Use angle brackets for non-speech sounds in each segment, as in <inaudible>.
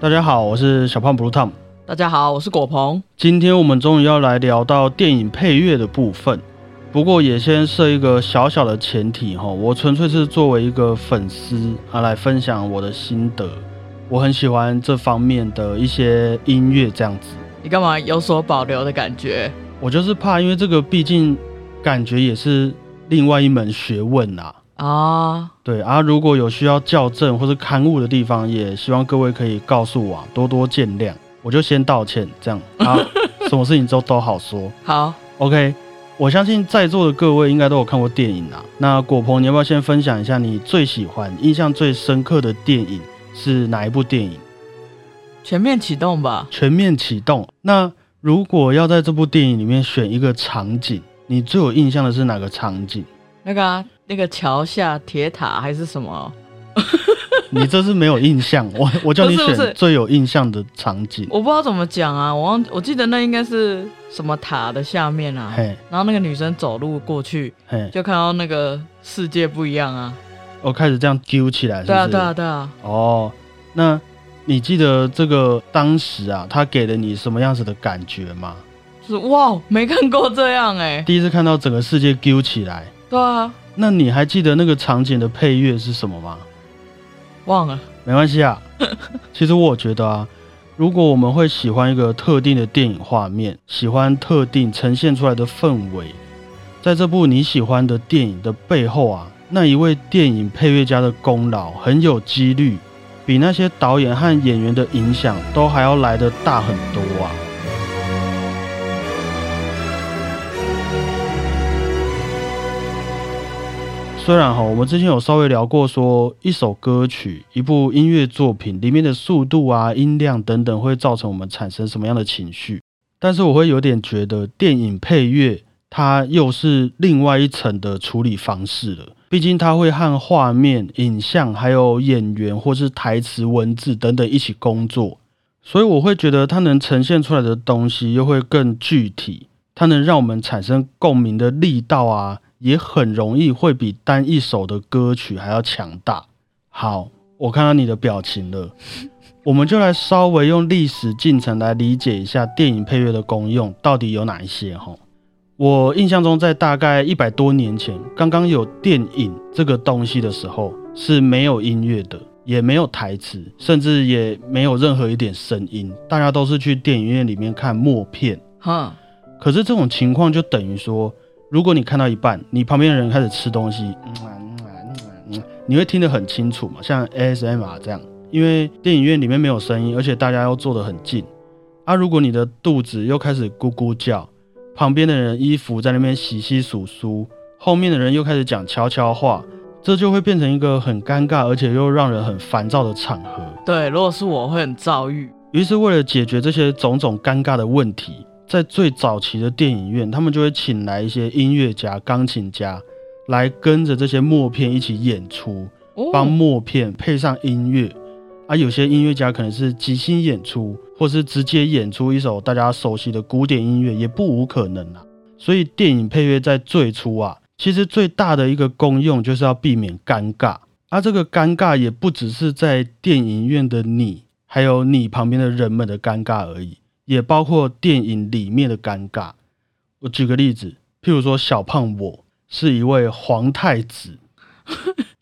大家好，我是小胖 Blue Tom。大家好，我是果鹏。今天我们终于要来聊到电影配乐的部分，不过也先设一个小小的前提哈，我纯粹是作为一个粉丝啊来分享我的心得。我很喜欢这方面的一些音乐，这样子。你干嘛有所保留的感觉？我就是怕，因为这个毕竟感觉也是另外一门学问啊。啊，对啊，如果有需要校正或是刊物的地方，也希望各位可以告诉我，多多见谅。我就先道歉，这样 <laughs> 啊，什么事情都都好说。好，OK，我相信在座的各位应该都有看过电影啊。那果鹏，你要不要先分享一下你最喜欢、印象最深刻的电影是哪一部电影？全面启动吧。全面启动。那如果要在这部电影里面选一个场景，你最有印象的是哪个场景？那个。那个桥下铁塔还是什么？<laughs> 你这是没有印象，我我叫你选最有印象的场景。我不知道怎么讲啊，我忘，我记得那应该是什么塔的下面啊。然后那个女生走路过去，就看到那个世界不一样啊。我开始这样揪起来，对啊，对啊，对啊。哦，那你记得这个当时啊，他给了你什么样子的感觉吗？就是哇，没看过这样哎，第一次看到整个世界揪起来。对啊。那你还记得那个场景的配乐是什么吗？忘了，没关系啊。<laughs> 其实我觉得啊，如果我们会喜欢一个特定的电影画面，喜欢特定呈现出来的氛围，在这部你喜欢的电影的背后啊，那一位电影配乐家的功劳，很有几率比那些导演和演员的影响都还要来得大很多啊。虽然哈，我们之前有稍微聊过，说一首歌曲、一部音乐作品里面的速度啊、音量等等，会造成我们产生什么样的情绪，但是我会有点觉得，电影配乐它又是另外一层的处理方式了。毕竟它会和画面、影像，还有演员或是台词、文字等等一起工作，所以我会觉得它能呈现出来的东西又会更具体，它能让我们产生共鸣的力道啊。也很容易会比单一首的歌曲还要强大。好，我看到你的表情了，<laughs> 我们就来稍微用历史进程来理解一下电影配乐的功用到底有哪一些。哈，我印象中在大概一百多年前，刚刚有电影这个东西的时候，是没有音乐的，也没有台词，甚至也没有任何一点声音，大家都是去电影院里面看默片。哈，可是这种情况就等于说。如果你看到一半，你旁边的人开始吃东西，你会听得很清楚嘛？像 ASMR 这样，因为电影院里面没有声音，而且大家又坐得很近。啊，如果你的肚子又开始咕咕叫，旁边的人衣服在那边洗洗簌簌，后面的人又开始讲悄悄话，这就会变成一个很尴尬，而且又让人很烦躁的场合。对，如果是我会很躁郁。于是为了解决这些种种尴尬的问题。在最早期的电影院，他们就会请来一些音乐家、钢琴家来跟着这些默片一起演出，帮默片配上音乐。啊，有些音乐家可能是即兴演出，或是直接演出一首大家熟悉的古典音乐，也不无可能啊。所以，电影配乐在最初啊，其实最大的一个功用就是要避免尴尬。而这个尴尬也不只是在电影院的你，还有你旁边的人们的尴尬而已。也包括电影里面的尴尬。我举个例子，譬如说小胖，我是一位皇太子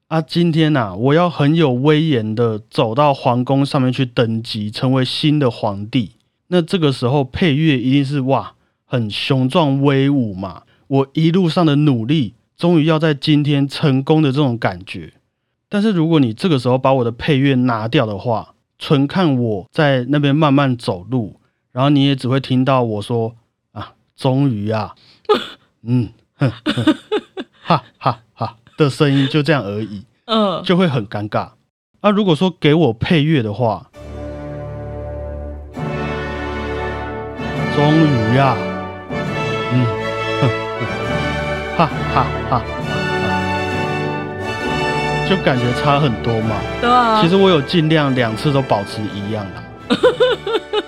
啊，今天呐，我要很有威严的走到皇宫上面去登基，成为新的皇帝。那这个时候配乐一定是哇，很雄壮威武嘛。我一路上的努力，终于要在今天成功的这种感觉。但是如果你这个时候把我的配乐拿掉的话，纯看我在那边慢慢走路。然后你也只会听到我说啊，终于啊，<laughs> 嗯，哈哈哈的声音，就这样而已，嗯，就会很尴尬。那如果说给我配乐的话，终于啊，嗯哼，哈哈哈，就感觉差很多嘛。对啊，其实我有尽量两次都保持一样的。<laughs> <laughs>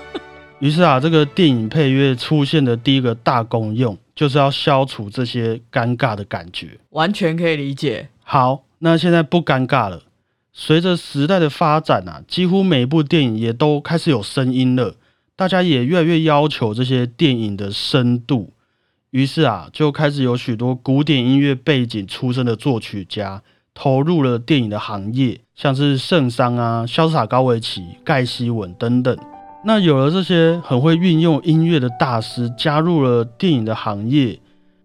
于是啊，这个电影配乐出现的第一个大功用，就是要消除这些尴尬的感觉。完全可以理解。好，那现在不尴尬了。随着时代的发展啊，几乎每一部电影也都开始有声音了，大家也越来越要求这些电影的深度。于是啊，就开始有许多古典音乐背景出身的作曲家投入了电影的行业，像是圣桑啊、潇洒高维奇、盖希文等等。那有了这些很会运用音乐的大师加入了电影的行业，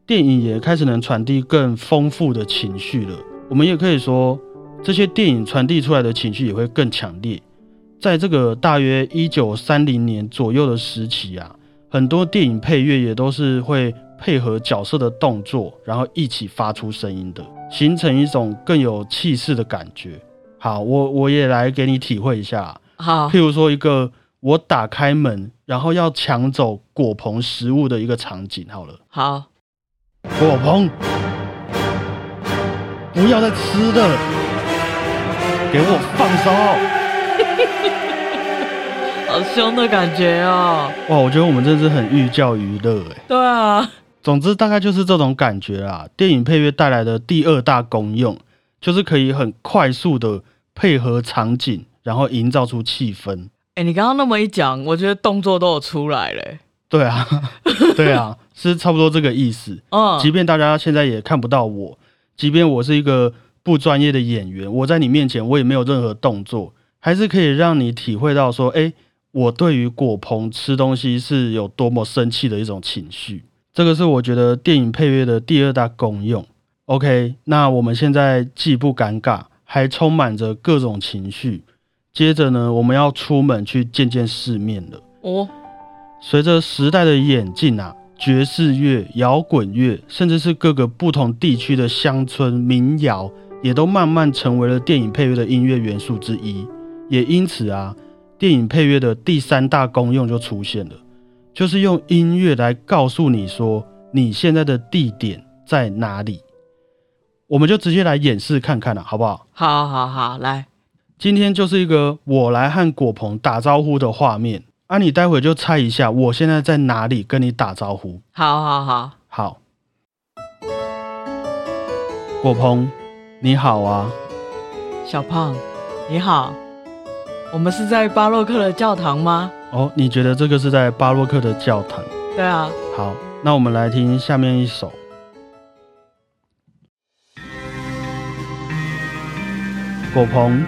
电影也开始能传递更丰富的情绪了。我们也可以说。这些电影传递出来的情绪也会更强烈。在这个大约一九三零年左右的时期啊，很多电影配乐也都是会配合角色的动作，然后一起发出声音的，形成一种更有气势的感觉。好，我我也来给你体会一下。好，譬如说一个我打开门，然后要抢走果棚食物的一个场景。好了，好，果棚，不要再吃了。给我放手！<laughs> 好凶的感觉哦！哇，我觉得我们真的是很寓教于乐哎。对啊，总之大概就是这种感觉啦。电影配乐带来的第二大功用，就是可以很快速的配合场景，然后营造出气氛。哎，你刚刚那么一讲，我觉得动作都有出来嘞。对啊，<laughs> 对啊，是差不多这个意思。<laughs> 嗯，即便大家现在也看不到我，即便我是一个。不专业的演员，我在你面前，我也没有任何动作，还是可以让你体会到说，哎，我对于果棚吃东西是有多么生气的一种情绪。这个是我觉得电影配乐的第二大功用。OK，那我们现在既不尴尬，还充满着各种情绪。接着呢，我们要出门去见见世面了。哦，随着时代的演进啊。爵士乐、摇滚乐，甚至是各个不同地区的乡村民谣，也都慢慢成为了电影配乐的音乐元素之一。也因此啊，电影配乐的第三大功用就出现了，就是用音乐来告诉你说你现在的地点在哪里。我们就直接来演示看看了，好不好？好，好，好，来，今天就是一个我来和果鹏打招呼的画面。啊，你待会就猜一下，我现在在哪里跟你打招呼？好好好好，果鹏，你好啊，小胖，你好，我们是在巴洛克的教堂吗？哦，你觉得这个是在巴洛克的教堂？对啊。好，那我们来听下面一首。果鹏，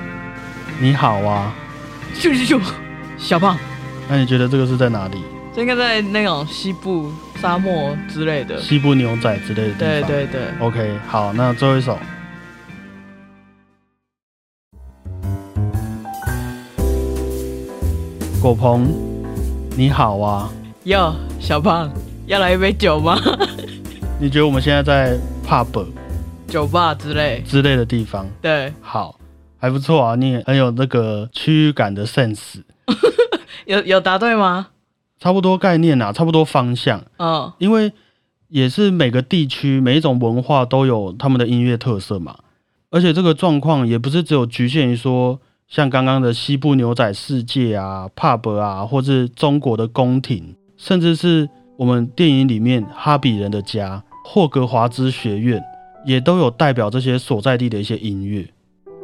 你好啊，咻咻咻，小胖。那你觉得这个是在哪里？这应该在那种西部沙漠之类的，西部牛仔之类的地方。对对对。OK，好，那最后一首。果鹏，你好啊。哟，小胖，要来一杯酒吗？<laughs> 你觉得我们现在在 pub、酒吧之类之类的地方？对，好，还不错啊，你很有那个区域感的 sense。<laughs> 有有答对吗？差不多概念啊，差不多方向。嗯，因为也是每个地区每一种文化都有他们的音乐特色嘛。而且这个状况也不是只有局限于说像刚刚的西部牛仔世界啊、pub 啊，或是中国的宫廷，甚至是我们电影里面哈比人的家、霍格华兹学院，也都有代表这些所在地的一些音乐。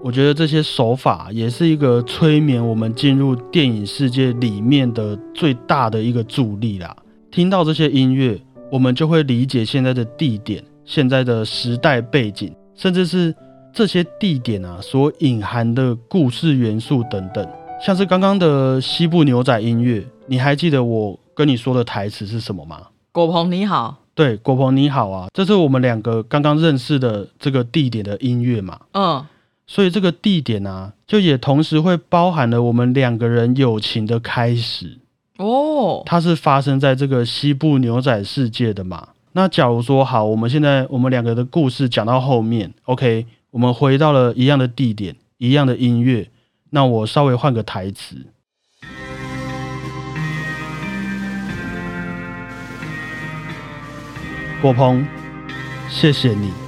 我觉得这些手法也是一个催眠我们进入电影世界里面的最大的一个助力啦。听到这些音乐，我们就会理解现在的地点、现在的时代背景，甚至是这些地点啊所隐含的故事元素等等。像是刚刚的西部牛仔音乐，你还记得我跟你说的台词是什么吗？果鹏你好，对，果鹏你好啊，这是我们两个刚刚认识的这个地点的音乐嘛？嗯。所以这个地点啊，就也同时会包含了我们两个人友情的开始哦。它是发生在这个西部牛仔世界的嘛？那假如说好，我们现在我们两个的故事讲到后面，OK，我们回到了一样的地点，一样的音乐，那我稍微换个台词，果鹏，谢谢你。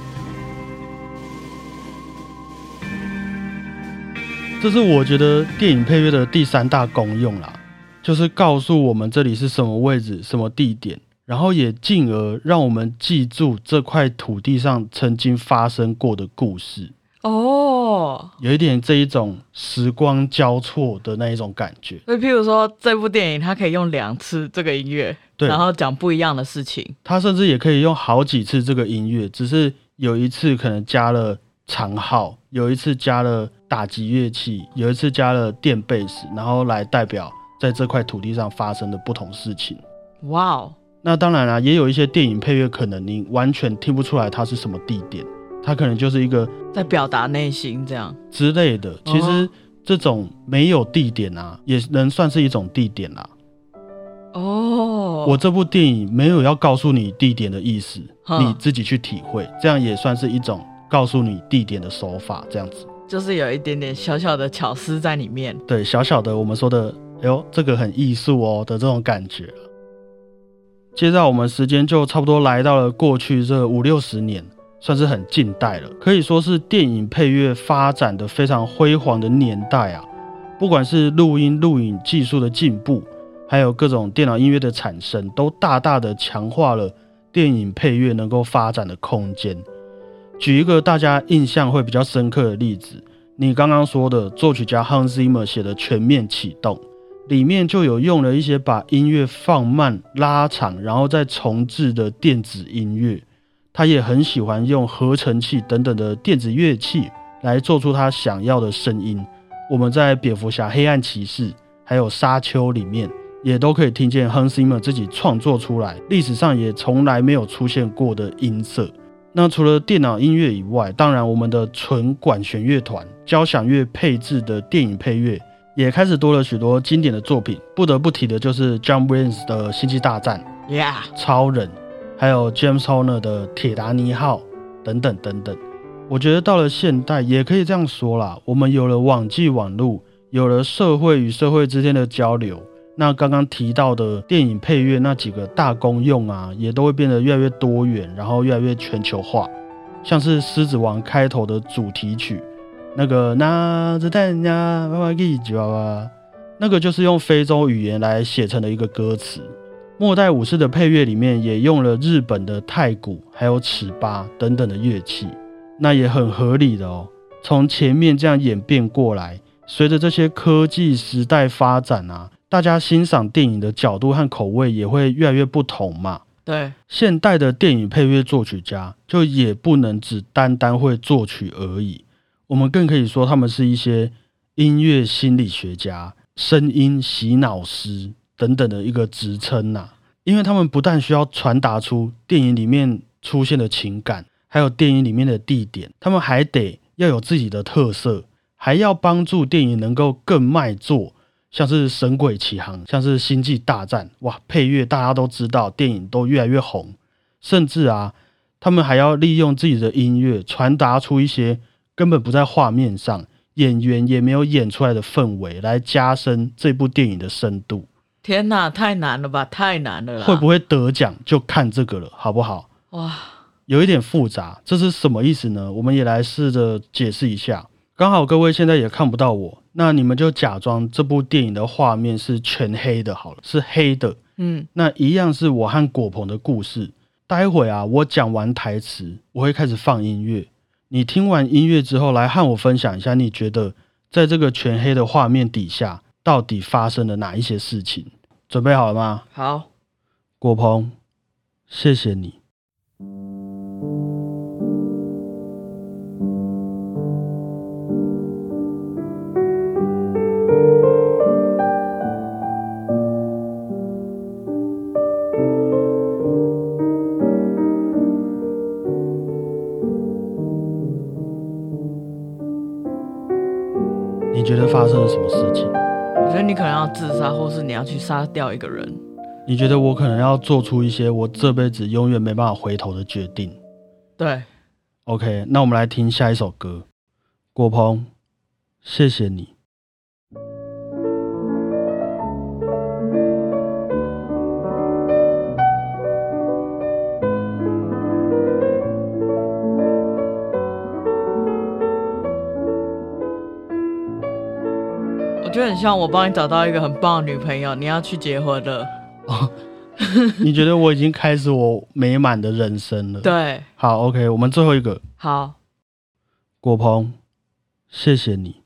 这是我觉得电影配乐的第三大功用啦，就是告诉我们这里是什么位置、什么地点，然后也进而让我们记住这块土地上曾经发生过的故事。哦，有一点这一种时光交错的那一种感觉。所以，譬如说这部电影，它可以用两次这个音乐，对，然后讲不一样的事情。它甚至也可以用好几次这个音乐，只是有一次可能加了长号，有一次加了打击乐器，有一次加了电贝斯，然后来代表在这块土地上发生的不同事情。哇哦！那当然啦，也有一些电影配乐，可能你完全听不出来它是什么地点。它可能就是一个在表达内心这样之类的。其实这种没有地点啊，也能算是一种地点啦。哦，我这部电影没有要告诉你地点的意思，你自己去体会，这样也算是一种告诉你地点的手法。这样子就是有一点点小小的巧思在里面。对，小小的我们说的，哎呦，这个很艺术哦的这种感觉。接着我们时间就差不多来到了过去这五六十年。算是很近代了，可以说是电影配乐发展的非常辉煌的年代啊！不管是录音录影技术的进步，还有各种电脑音乐的产生，都大大的强化了电影配乐能够发展的空间。举一个大家印象会比较深刻的例子，你刚刚说的作曲家 Hans Zimmer 写的《全面启动》，里面就有用了一些把音乐放慢、拉长，然后再重置的电子音乐。他也很喜欢用合成器等等的电子乐器来做出他想要的声音。我们在蝙蝠侠、黑暗骑士还有沙丘里面，也都可以听见 Hans Zimmer 自己创作出来，历史上也从来没有出现过的音色。那除了电脑音乐以外，当然我们的纯管弦乐团、交响乐配置的电影配乐，也开始多了许多经典的作品。不得不提的就是 John Williams 的《星际大战》，Yeah，超人。还有 James Horner 的《铁达尼号》等等等等，我觉得到了现代也可以这样说啦。我们有了网际网络，有了社会与社会之间的交流，那刚刚提到的电影配乐那几个大功用啊，也都会变得越来越多元，然后越来越全球化。像是《狮子王》开头的主题曲，那个拿着蛋呀，娃娃给吉娃娃，那个就是用非洲语言来写成的一个歌词。末代武士的配乐里面也用了日本的太鼓，还有尺八等等的乐器，那也很合理的哦。从前面这样演变过来，随着这些科技时代发展啊，大家欣赏电影的角度和口味也会越来越不同嘛。对，现代的电影配乐作曲家就也不能只单单会作曲而已，我们更可以说他们是一些音乐心理学家、声音洗脑师。等等的一个职称呐，因为他们不但需要传达出电影里面出现的情感，还有电影里面的地点，他们还得要有自己的特色，还要帮助电影能够更卖座，像是《神鬼奇航》，像是《星际大战》，哇，配乐大家都知道，电影都越来越红，甚至啊，他们还要利用自己的音乐传达出一些根本不在画面上，演员也没有演出来的氛围，来加深这部电影的深度。天哪，太难了吧，太难了！会不会得奖就看这个了，好不好？哇，有一点复杂，这是什么意思呢？我们也来试着解释一下。刚好各位现在也看不到我，那你们就假装这部电影的画面是全黑的，好了，是黑的。嗯，那一样是我和果鹏的故事。待会啊，我讲完台词，我会开始放音乐。你听完音乐之后，来和我分享一下，你觉得在这个全黑的画面底下，到底发生了哪一些事情？准备好了吗？好，果鹏，谢谢你。什么事情？我觉得你可能要自杀，或是你要去杀掉一个人。你觉得我可能要做出一些我这辈子永远没办法回头的决定？对。OK，那我们来听下一首歌，郭鹏，谢谢你。就很像我帮你找到一个很棒的女朋友，你要去结婚了。哦，<laughs> 你觉得我已经开始我美满的人生了？对，好，OK，我们最后一个。好，果鹏，谢谢你。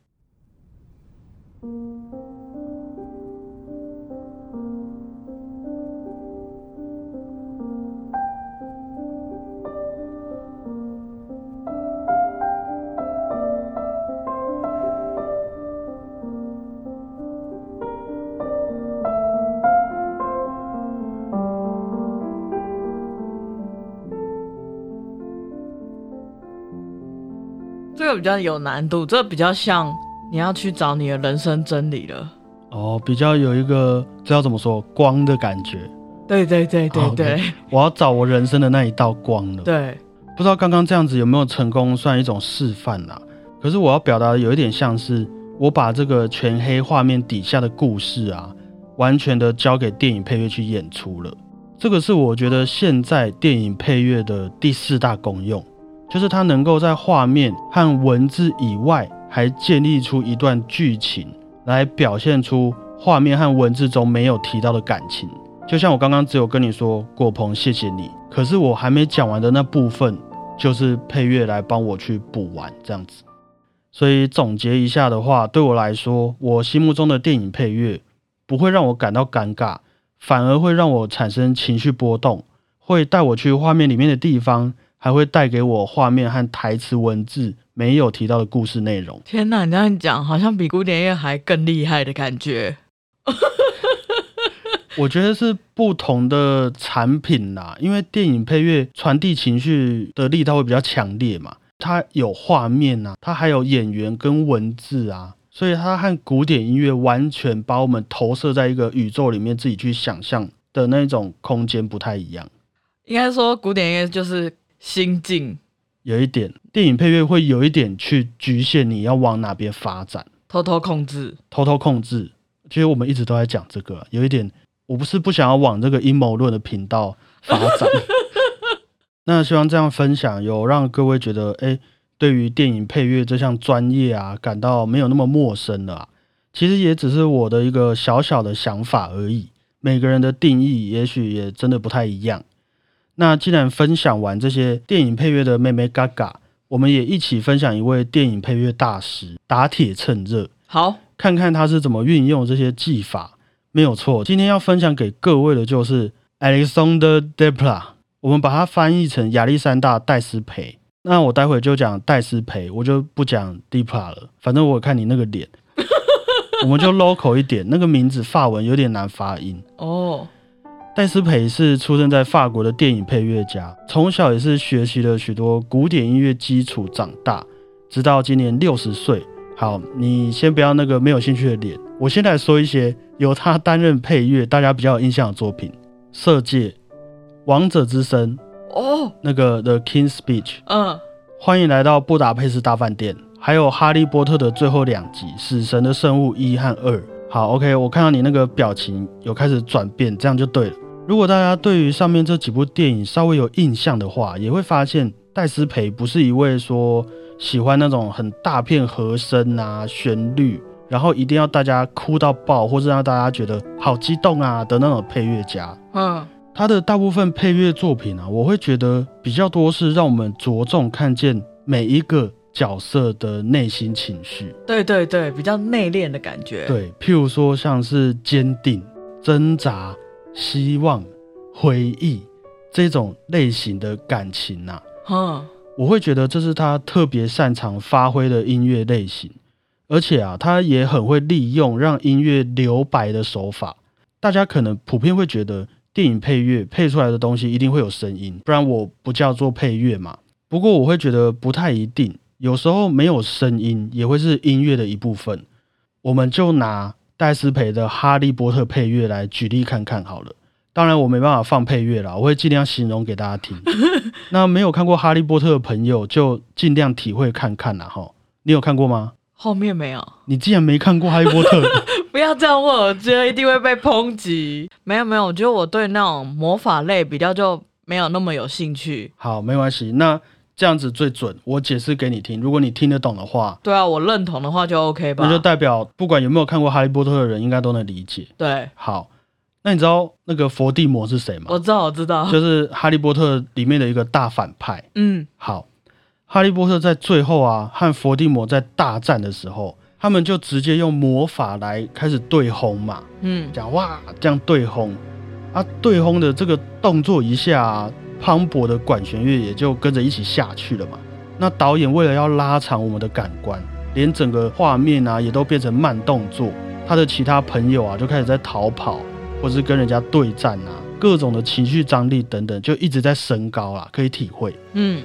比较有难度，这比较像你要去找你的人生真理了。哦，比较有一个这要怎么说光的感觉。对对对对对，我要找我人生的那一道光了。对，不知道刚刚这样子有没有成功，算一种示范啦。可是我要表达的有一点像是，我把这个全黑画面底下的故事啊，完全的交给电影配乐去演出了。这个是我觉得现在电影配乐的第四大功用。就是它能够在画面和文字以外，还建立出一段剧情来表现出画面和文字中没有提到的感情。就像我刚刚只有跟你说果鹏，谢谢你，可是我还没讲完的那部分，就是配乐来帮我去补完这样子。所以总结一下的话，对我来说，我心目中的电影配乐不会让我感到尴尬，反而会让我产生情绪波动，会带我去画面里面的地方。还会带给我画面和台词文字没有提到的故事内容。天哪，你这样讲好像比古典乐还更厉害的感觉。<laughs> 我觉得是不同的产品啦，因为电影配乐传递情绪的力道会比较强烈嘛，它有画面啊，它还有演员跟文字啊，所以它和古典音乐完全把我们投射在一个宇宙里面，自己去想象的那种空间不太一样。应该说，古典音乐就是。心境有一点，电影配乐会有一点去局限你要往哪边发展，偷偷控制，偷偷控制。其实我们一直都在讲这个，有一点，我不是不想要往这个阴谋论的频道发展。<laughs> 那希望这样分享有让各位觉得，哎，对于电影配乐这项专业啊，感到没有那么陌生了。其实也只是我的一个小小的想法而已，每个人的定义也许也真的不太一样。那既然分享完这些电影配乐的妹妹嘎嘎，我们也一起分享一位电影配乐大师，打铁趁热，好，看看他是怎么运用这些技法。没有错，今天要分享给各位的就是 Alexander Desplat，我们把它翻译成亚历山大戴斯培。那我待会就讲戴斯培，我就不讲 Desplat 了，反正我看你那个脸，<laughs> 我们就 local 一点，那个名字法文有点难发音哦。戴斯培是出生在法国的电影配乐家，从小也是学习了许多古典音乐基础长大，直到今年六十岁。好，你先不要那个没有兴趣的脸，我先来说一些由他担任配乐大家比较有印象的作品，《色戒》《王者之声》哦，那个《The King's Speech》嗯，欢迎来到布达佩斯大饭店，还有《哈利波特》的最后两集《死神的圣物一》和二。好，OK，我看到你那个表情有开始转变，这样就对了。如果大家对于上面这几部电影稍微有印象的话，也会发现戴斯培不是一位说喜欢那种很大片和声啊、旋律，然后一定要大家哭到爆，或是让大家觉得好激动啊的那种配乐家。嗯，他的大部分配乐作品啊，我会觉得比较多是让我们着重看见每一个。角色的内心情绪，对对对，比较内敛的感觉。对，譬如说像是坚定、挣扎、希望、回忆这种类型的感情呐，嗯，我会觉得这是他特别擅长发挥的音乐类型，而且啊，他也很会利用让音乐留白的手法。大家可能普遍会觉得电影配乐配出来的东西一定会有声音，不然我不叫做配乐嘛。不过我会觉得不太一定。有时候没有声音也会是音乐的一部分。我们就拿戴斯培的《哈利波特》配乐来举例看看好了。当然我没办法放配乐了，我会尽量形容给大家听。<laughs> 那没有看过《哈利波特》的朋友就尽量体会看看啦哈。你有看过吗？后面没有。你既然没看过《哈利波特》<laughs> <laughs> 不要这样问，我觉得一定会被抨击。没有没有，我觉得我对那种魔法类比较就没有那么有兴趣。好，没关系。那。这样子最准，我解释给你听。如果你听得懂的话，对啊，我认同的话就 OK 吧。那就代表不管有没有看过《哈利波特》的人，应该都能理解。对，好，那你知道那个伏地魔是谁吗？我知道，我知道，就是《哈利波特》里面的一个大反派。嗯，好，哈利波特在最后啊和伏地魔在大战的时候，他们就直接用魔法来开始对轰嘛，嗯，讲哇这样对轰啊，对轰的这个动作一下，磅礴的管弦乐也就跟着一起下去了嘛。那导演为了要拉长我们的感官，连整个画面啊也都变成慢动作，他的其他朋友啊就开始在逃跑，或是跟人家对战啊，各种的情绪张力等等就一直在升高啦，可以体会，嗯。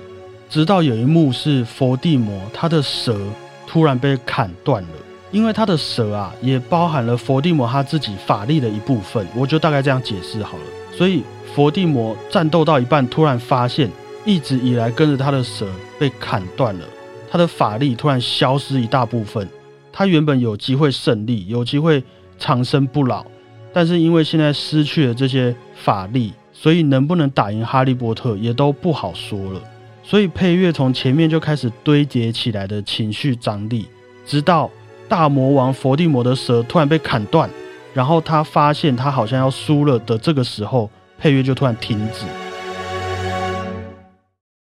直到有一幕是佛地魔，他的蛇突然被砍断了，因为他的蛇啊也包含了佛地魔他自己法力的一部分，我就大概这样解释好了。所以佛地魔战斗到一半，突然发现一直以来跟着他的蛇被砍断了，他的法力突然消失一大部分，他原本有机会胜利，有机会长生不老，但是因为现在失去了这些法力，所以能不能打赢哈利波特也都不好说了。所以配乐从前面就开始堆叠起来的情绪张力，直到大魔王伏地魔的蛇突然被砍断，然后他发现他好像要输了的这个时候，配乐就突然停止，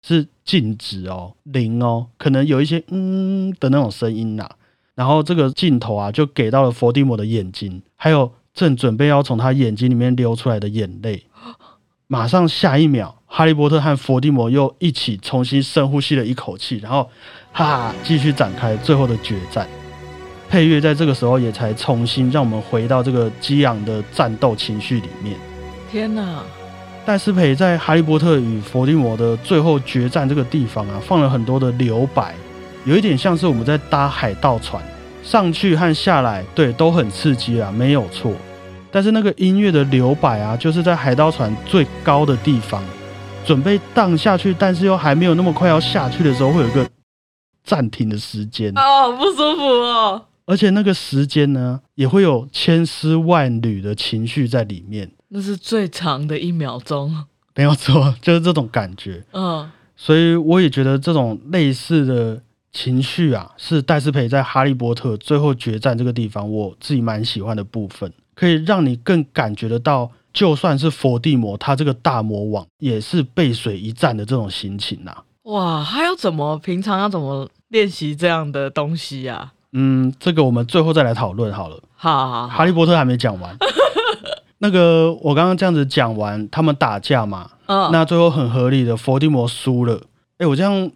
是静止哦，零哦，可能有一些嗯的那种声音呐。然后这个镜头啊，就给到了佛地魔的眼睛，还有正准备要从他眼睛里面流出来的眼泪，马上下一秒。哈利波特和佛地魔又一起重新深呼吸了一口气，然后哈继续展开最后的决战。配乐在这个时候也才重新让我们回到这个激昂的战斗情绪里面。天哪！戴斯培在哈利波特与伏地魔的最后决战这个地方啊，放了很多的留白，有一点像是我们在搭海盗船上去和下来，对，都很刺激啊，没有错。但是那个音乐的留白啊，就是在海盗船最高的地方。准备荡下去，但是又还没有那么快要下去的时候，会有一个暂停的时间哦，不舒服哦。而且那个时间呢，也会有千丝万缕的情绪在里面。那是最长的一秒钟，<laughs> 没有错，<laughs> 就是这种感觉。嗯，所以我也觉得这种类似的情绪啊，是戴斯培在《哈利波特》最后决战这个地方，我自己蛮喜欢的部分，可以让你更感觉得到。就算是佛地魔，他这个大魔王也是背水一战的这种心情呐。哇，他要怎么平常要怎么练习这样的东西呀？嗯，这个我们最后再来讨论好了。好好，哈利波特还没讲完。<laughs> 那个我刚刚这样子讲完，他们打架嘛，嗯，那最后很合理的，伏地魔输了。哎，我这样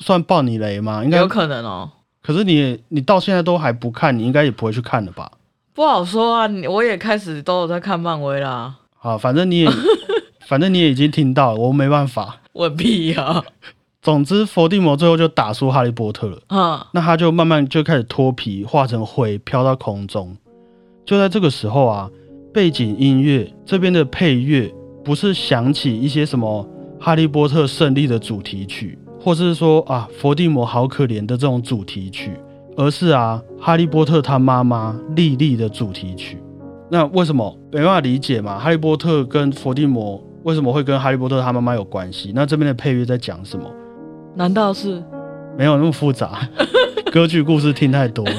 算爆你雷吗？应该有可能哦。可是你你到现在都还不看，你应该也不会去看了吧？不好说啊，我也开始都有在看漫威啦。好，反正你也，<laughs> 反正你也已经听到了，我没办法。我屁呀！总之，伏地魔最后就打输哈利波特了。嗯，那他就慢慢就开始脱皮，化成灰，飘到空中。就在这个时候啊，背景音乐这边的配乐不是响起一些什么哈利波特胜利的主题曲，或是说啊伏地魔好可怜的这种主题曲，而是啊哈利波特他妈妈莉莉的主题曲。那为什么没办法理解嘛？哈利波特跟伏地魔为什么会跟哈利波特他妈妈有关系？那这边的配乐在讲什么？难道是没有那么复杂？<laughs> 歌剧故事听太多了。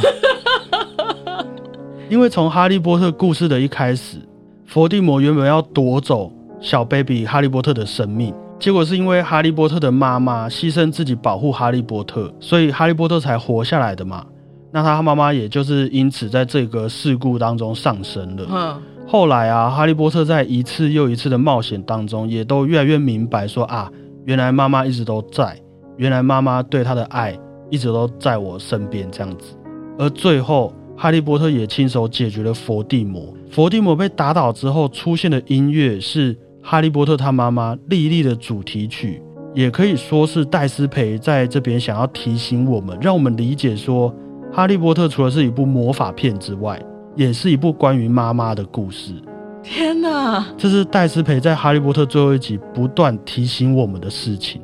因为从哈利波特故事的一开始，伏地魔原本要夺走小 baby 哈利波特的生命，结果是因为哈利波特的妈妈牺牲自己保护哈利波特，所以哈利波特才活下来的嘛。那他妈妈也就是因此在这个事故当中丧生了。嗯，后来啊，哈利波特在一次又一次的冒险当中，也都越来越明白说啊，原来妈妈一直都在，原来妈妈对他的爱一直都在我身边这样子。而最后，哈利波特也亲手解决了伏地魔。伏地魔被打倒之后出现的音乐是哈利波特他妈妈莉莉的主题曲，也可以说是戴斯培在这边想要提醒我们，让我们理解说。《哈利波特》除了是一部魔法片之外，也是一部关于妈妈的故事。天哪！这是戴斯培在《哈利波特》最后一集不断提醒我们的事情。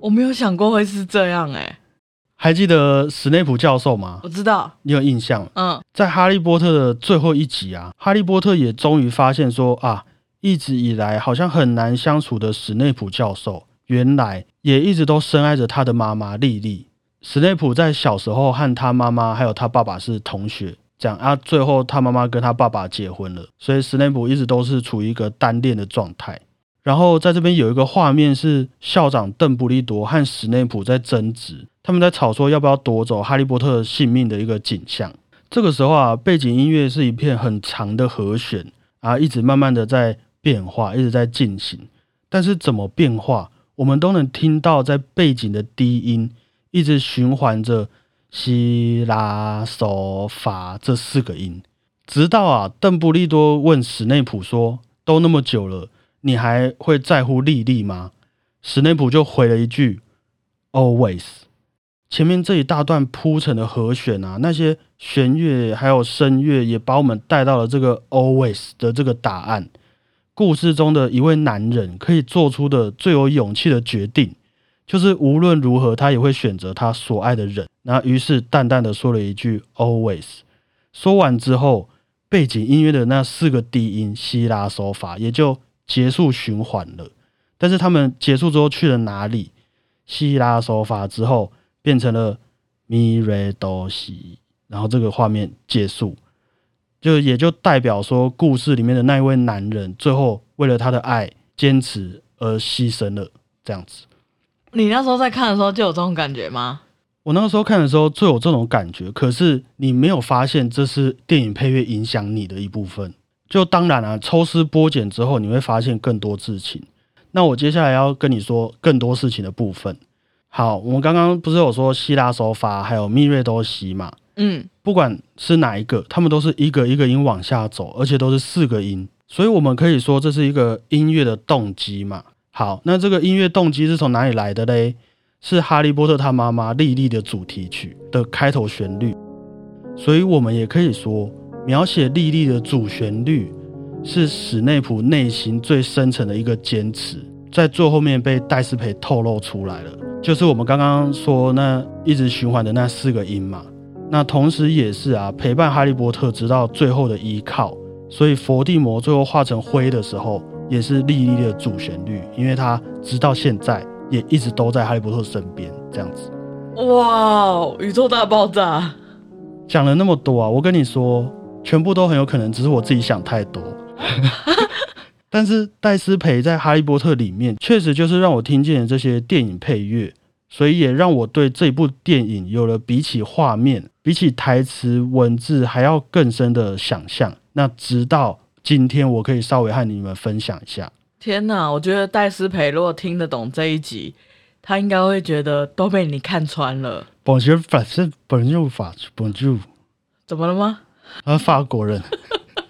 我没有想过会是这样哎。还记得史内普教授吗？我知道，你有印象。嗯，在《哈利波特》的最后一集啊，哈利波特也终于发现说啊，一直以来好像很难相处的史内普教授，原来也一直都深爱着他的妈妈莉莉。史内普在小时候和他妈妈还有他爸爸是同学，这样啊，最后他妈妈跟他爸爸结婚了，所以史内普一直都是处于一个单恋的状态。然后在这边有一个画面是校长邓布利多和史内普在争执，他们在吵说要不要夺走哈利波特性命的一个景象。这个时候啊，背景音乐是一片很长的和弦啊，一直慢慢的在变化，一直在进行。但是怎么变化，我们都能听到在背景的低音一直循环着西拉嗦发这四个音，直到啊，邓布利多问史内普说：“都那么久了。”你还会在乎莉莉吗？史内普就回了一句：“Always。”前面这一大段铺陈的和弦啊，那些弦乐还有声乐，也把我们带到了这个 “Always” 的这个答案。故事中的一位男人可以做出的最有勇气的决定，就是无论如何，他也会选择他所爱的人。那于是淡淡的说了一句 “Always”。说完之后，背景音乐的那四个低音希拉手法也就。结束循环了，但是他们结束之后去了哪里？希拉手法之后变成了咪瑞多西，然后这个画面结束，就也就代表说故事里面的那一位男人最后为了他的爱坚持而牺牲了，这样子。你那时候在看的时候就有这种感觉吗？我那个时候看的时候就有这种感觉，可是你没有发现这是电影配乐影响你的一部分。就当然了，抽丝剥茧之后，你会发现更多事情。那我接下来要跟你说更多事情的部分。好，我们刚刚不是有说希腊手法，还有密瑞多西嘛？嗯，不管是哪一个，他们都是一个一个音往下走，而且都是四个音，所以我们可以说这是一个音乐的动机嘛。好，那这个音乐动机是从哪里来的嘞？是哈利波特他妈妈莉莉的主题曲的开头旋律，所以我们也可以说。描写莉莉的主旋律是史内普内心最深层的一个坚持，在最后面被戴斯培透露出来了，就是我们刚刚说那一直循环的那四个音嘛。那同时也是啊，陪伴哈利波特直到最后的依靠。所以伏地魔最后化成灰的时候，也是莉莉的主旋律，因为他直到现在也一直都在哈利波特身边，这样子。哇，宇宙大爆炸！讲了那么多啊，我跟你说。全部都很有可能只是我自己想太多，<laughs> 但是戴斯培在《哈利波特》里面确实就是让我听见了这些电影配乐，所以也让我对这部电影有了比起画面、比起台词文字还要更深的想象。那直到今天，我可以稍微和你们分享一下。天哪，我觉得戴斯培如果听得懂这一集，他应该会觉得都被你看穿了。本就法是本就法本就怎么了吗？啊，法国人，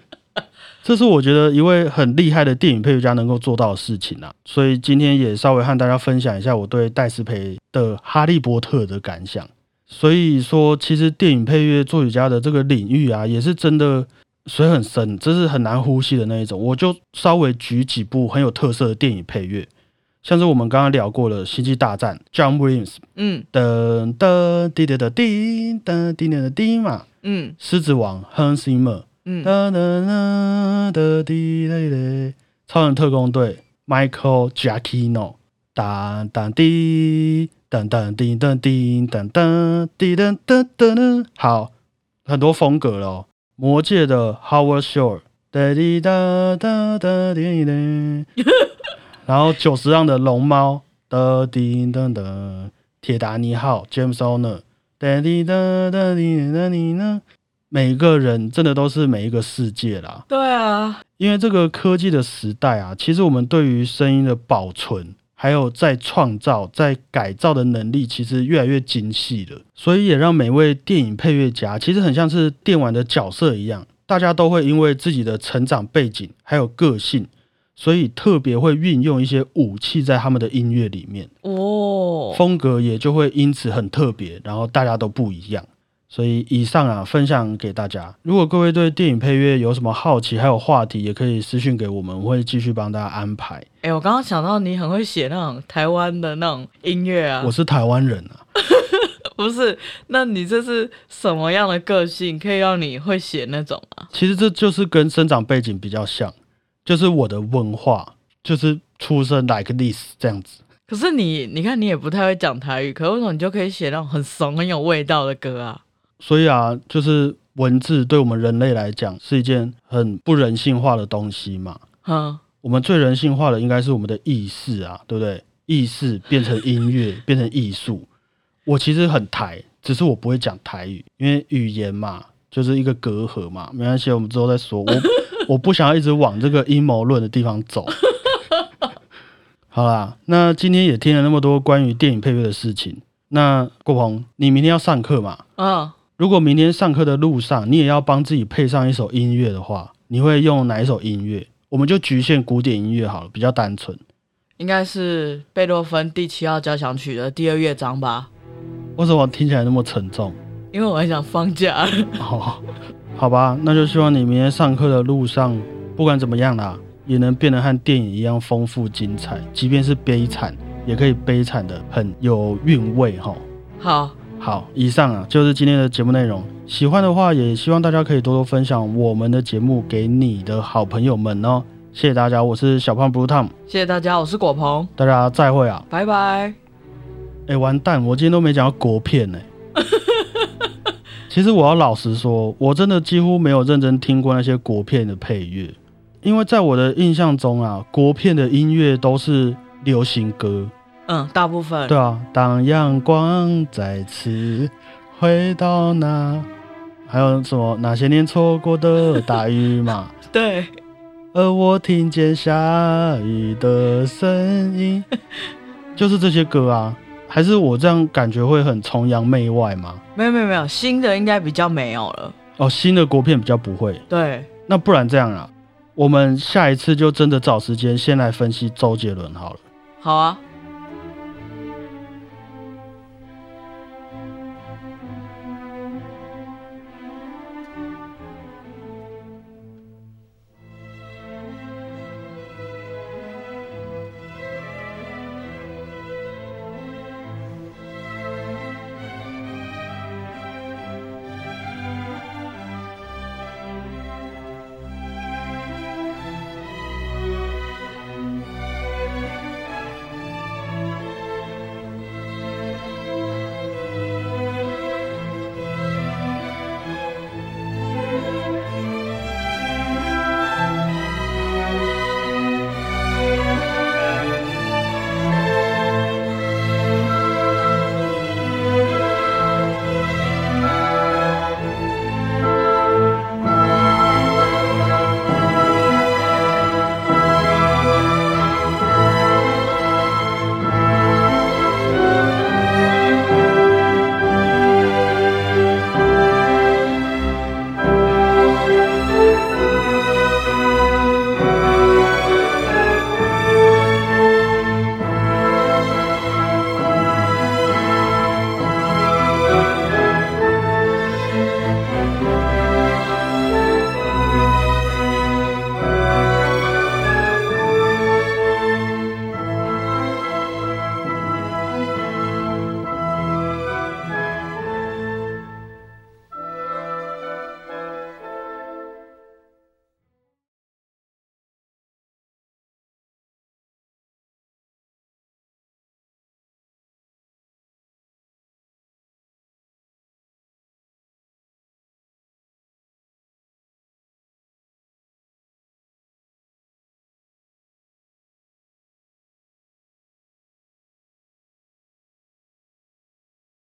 <laughs> 这是我觉得一位很厉害的电影配乐家能够做到的事情啊。所以今天也稍微和大家分享一下我对戴斯培的《哈利波特》的感想。所以说，其实电影配乐作曲家的这个领域啊，也是真的水很深，这是很难呼吸的那一种。我就稍微举几部很有特色的电影配乐，像是我们刚刚聊过的《星际大战》，John Williams，嗯，噔噔滴滴的滴噔滴滴的滴嘛。嗯，狮子王 Hans Zimmer，嗯，哒哒哒哒滴滴滴，超人特工队 Michael Giacchino，哒哒滴，噔噔滴噔滴噔噔滴噔噔噔噔，好，很多风格了。魔界的 Howard Shore，哒滴哒哒哒滴滴，然后九十让的龙猫，哒滴噔噔，铁达尼号 James Horner。哒滴哒哒滴哒滴呢，每个人真的都是每一个世界啦。对啊，因为这个科技的时代啊，其实我们对于声音的保存，还有在创造、在改造的能力，其实越来越精细了。所以也让每位电影配乐家，其实很像是电玩的角色一样，大家都会因为自己的成长背景还有个性。所以特别会运用一些武器在他们的音乐里面哦，风格也就会因此很特别，然后大家都不一样。所以以上啊，分享给大家。如果各位对电影配乐有什么好奇，还有话题，也可以私信给我们，我会继续帮大家安排。哎，我刚刚想到你很会写那种台湾的那种音乐啊，我是台湾人啊，<laughs> 不是？那你这是什么样的个性，可以让你会写那种啊？其实这就是跟生长背景比较像。就是我的文化，就是出生 like this 这样子。可是你，你看你也不太会讲台语，可为什么你就可以写那种很怂、很有味道的歌啊？所以啊，就是文字对我们人类来讲是一件很不人性化的东西嘛。嗯，我们最人性化的应该是我们的意识啊，对不对？意识变成音乐，<laughs> 变成艺术。我其实很台，只是我不会讲台语，因为语言嘛，就是一个隔阂嘛。没关系，我们之后再说。我我不想要一直往这个阴谋论的地方走。<laughs> 好啦，那今天也听了那么多关于电影配乐的事情。那郭鹏，你明天要上课嘛？嗯。如果明天上课的路上，你也要帮自己配上一首音乐的话，你会用哪一首音乐？我们就局限古典音乐好了，比较单纯。应该是贝多芬第七号交响曲的第二乐章吧？为什么听起来那么沉重？因为我很想放假。哦，好吧，那就希望你明天上课的路上，不管怎么样啦，也能变得和电影一样丰富精彩，即便是悲惨，也可以悲惨的很有韵味哈。好。好，以上啊就是今天的节目内容。喜欢的话，也希望大家可以多多分享我们的节目给你的好朋友们哦。谢谢大家，我是小胖 Blue Tom。谢谢大家，我是果鹏。大家再会啊，拜拜。哎，完蛋，我今天都没讲到国片呢。<laughs> 其实我要老实说，我真的几乎没有认真听过那些国片的配乐，因为在我的印象中啊，国片的音乐都是流行歌。嗯，大部分对啊。当阳光再次回到那，还有什么那些年错过的大雨嘛？<laughs> 对。而我听见下雨的声音，就是这些歌啊。还是我这样感觉会很崇洋媚外吗？没有没有没有，新的应该比较没有了。哦，新的国片比较不会。对。那不然这样啊，我们下一次就真的找时间先来分析周杰伦好了。好啊。